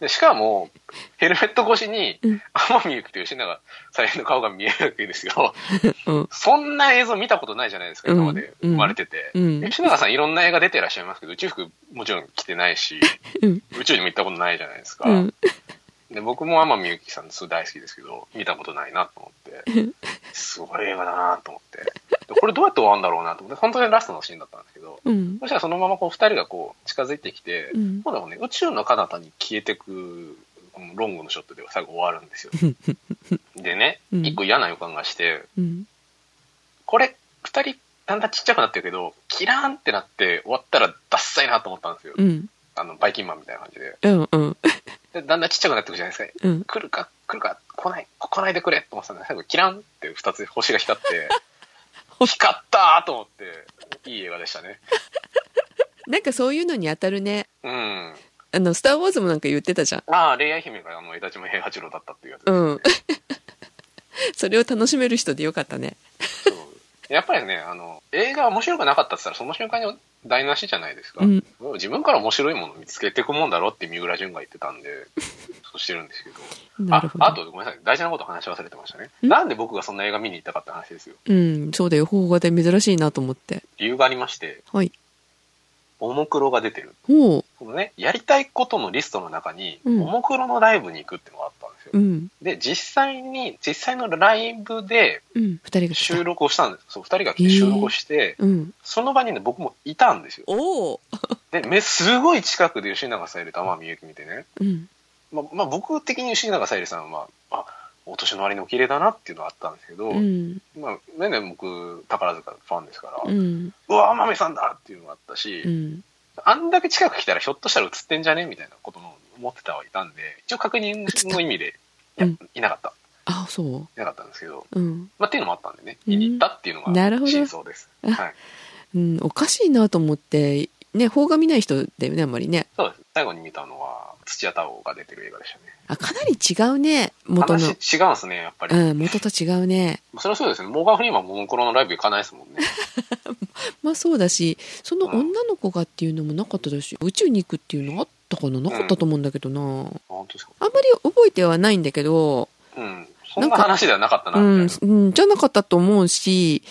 うん。で、しかも、ヘルメット越しにうん、天海祐希と吉永小百合の顔が見えるわけですよ。うん。そんな映像見たことないじゃないですか、今までうん生まれてて。うん吉永さんいろんな映画出てらっしゃいますけど、宇宙服もちろん着てないし、うん宇宙にも行ったことないじゃないですか。うん。で僕も天海祐希さんすごい大好きですけど、見たことないなと思って、すごい映画だなと思って。でこれどうやって終わるんだろうなと思って、本当にラストのシーンだったんですけど、うん。そしたらそのままこう二人がこう近づいてきて、うん今度はね、宇宙の彼方に消えてく、ロングのショットでは最後終わるんですよ。でね、うん一個嫌な予感がして、うん。これ、二人だんだんちっちゃくなってるけど、キラーンってなって終わったらダッサいなと思ったんですよ。うん。あの、バイキンマンみたいな感じで。うん。うん。でだんだんちっちゃくなってくるじゃないですか。うん。来るか、来るか、来ない、来ないでくれと思ってたんで、最後キランって二つ星が光って、光ったーと思って、いい映画でしたね。なんかそういうのに当たるね。うん。あの、スター・ウォーズもなんか言ってたじゃん。ああ、恋愛姫があの、枝島平八郎だったっていうやつね。うん。それを楽しめる人でよかったね。そうやっぱりね、あの、映画面白くなかったって言ったら、その瞬間に台無しじゃないですか。うん。自分から面白いものを見つけていくもんだろって三浦淳が言ってたんで、そうしてるんですけど。なるほど。あ、あとごめんなさい。大事なこと話し忘れてましたね。ん？なんで僕がそんな映画見に行ったかって話ですよ。うん、そうだよ。邦画で珍しいなと思って。理由がありまして、はい。ももクロが出てる。ほう。このね、やりたいことのリストの中に、うんももクロのライブに行くってのがあったんですよ。うん。で、実際に、実際のライブでうん。二人が来た収録をしたんです。そう、二人が来て収録をして、うん。その場にね、僕もいたんですよ。おお。で、め、すごい近くで吉永小百合と天海祐希見てね、うん。まあ、まあ、僕的に吉永小百合さんは、あ、お年の割にお綺麗だなっていうのはあったんですけど、うん。まあ、ねね、僕、宝塚ファンですから、ううん。わ、天海さんだっていうのがあったし、うん。あんだけ近く来たらひょっとしたら映ってんじゃねみたいなことも思ってたはいたんで、一応確認の意味で、いや、うんいなかった。あ、そいなかったんですけど、う。うん。まあ、っていうのもあったんでね、見に行ったっていうのがなるほど真相です。あはい。うん、おかしいなと思って、ね、邦画見ない人だよね、あんまりね。そうです。最後に見たのは、土屋太鳳が出てる映画でしたね。あ、かなり違うね、元話の。違うんですね、やっぱり。うん、元と違うね。それはそうですね。モーガン・フリーマンももクロのライブ行かないですもんね。まあそうだし、その女の子がっていうのもなかっただし、宇宙に行くっていうのあったかな？なかったと思うんだけどな。あ本当ですか。あんまり覚えてはないんだけど、うん。そんな話ではなかったな、うんうんじゃなかったと思うし、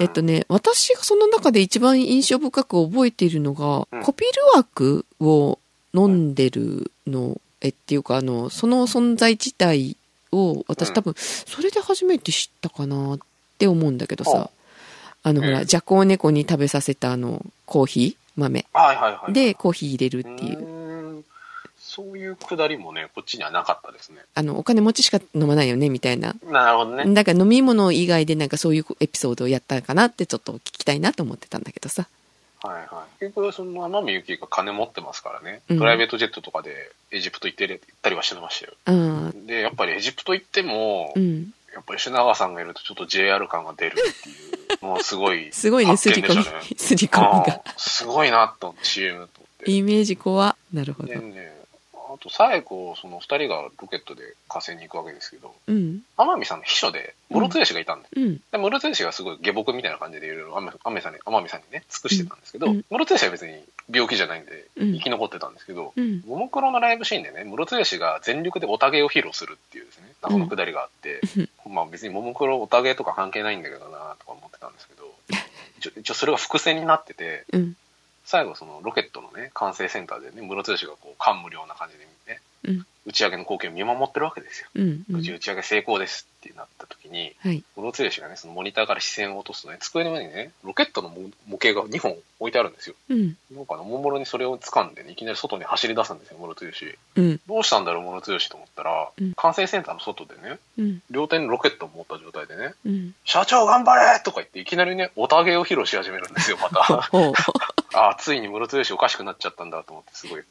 えっとね、私がその中で一番印象深く覚えているのが、うんコピル枠を飲んでるの、えっていうか、あの、その存在自体を、私うん多分、それで初めて知ったかなって思うんだけどほさ、あの、ほら、ええジャコウネコに食べさせたあの、コーヒー豆。はいはいはい。で、コーヒー入れるうっていう。そういうくだりもね、こっちにはなかったですね。あの、お金持ちしか飲まないよね、みたいな。なるほどね。だから飲み物以外でなんかそういうエピソードをやったかなってちょっと聞きたいなと思ってたんだけどさ。はいはい。結局、その天海祐希が金持ってますからね、うんプライベートジェットとかでエジプト行ってる行ったりはしてましたよ。うん。で、やっぱりエジプト行っても、うん。やっぱり吉永さんがいるとちょっと JR 感が出るっていう、もうすごい。すごいね、すり込み。すり込みが。すごいなと CM と思って。イメージ怖なるほどで。ね、あと最後、その二人がロケットで火星に行くわけですけど、うん。天海さんの秘書で、室津吉がいたんで、うん。で、室津吉がすごい下僕みたいな感じでいろいろ天海さんに、天海さんにね、尽くしてたんですけど、うん室津吉は別に病気じゃないんで、うん生き残ってたんですけど、うん。ももクロのライブシーンでね、室津吉が全力でおたげを披露するっていうですね、謎のくだりがあって、まあ別にももクロおたげとか関係ないんだけどなとか思ってたんですけど、一応一応それが伏線になってて、うん。最後そのロケットのね、管制センターでね、室津吉がこう感無量な感じでね、うん。打ち上げの光景を見守ってるわけですよ。うん。無事打ち上げ成功ですってなった時に、はい。室津吉がね、そのモニターから視線を落とすとね、机の上にね、ロケットの模模型が2本置いてあるんですよ。うん。なんかね、おもむろにそれを掴んでね、いきなり外に走り出すんですよ、室津吉。うん。どうしたんだろう、室津吉と思ったら、うん管制センターの外でね、うん。両手にロケットを持った状態でね、うん。社長頑張れとか言って、いきなりね、おたげを披露し始めるんですよ、また。ああ、ついに室津吉おかしくなっちゃったんだと思って、すごい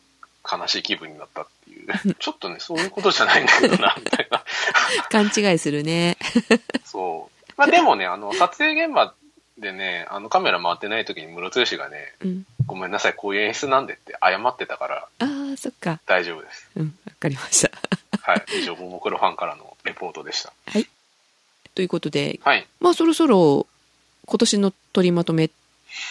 悲しい気分になったっていう。ちょっとね、そういうことじゃないんだけどな、みたいな。勘違いするね。そう。まあでもね、あの、撮影現場でね、あのカメラ回ってない時に室剛がね、うん。ごめんなさい、こういう演出なんでって謝ってたからああ、そっか。大丈夫です。うん、わかりました。はい。以上、ももクロファンからのレポートでした。ということで、はい。まあそろそろ今年の取りまとめ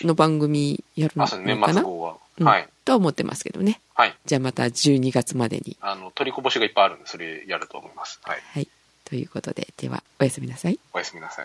の番組やるのあ、そう、年かな末号は。うんはい。とは思ってますけどね。はい。じゃあまた12月までに。あの、取りこぼしがいっぱいあるんで、それやると思います。はい。はい。ということで、では、おやすみなさい。おやすみなさい。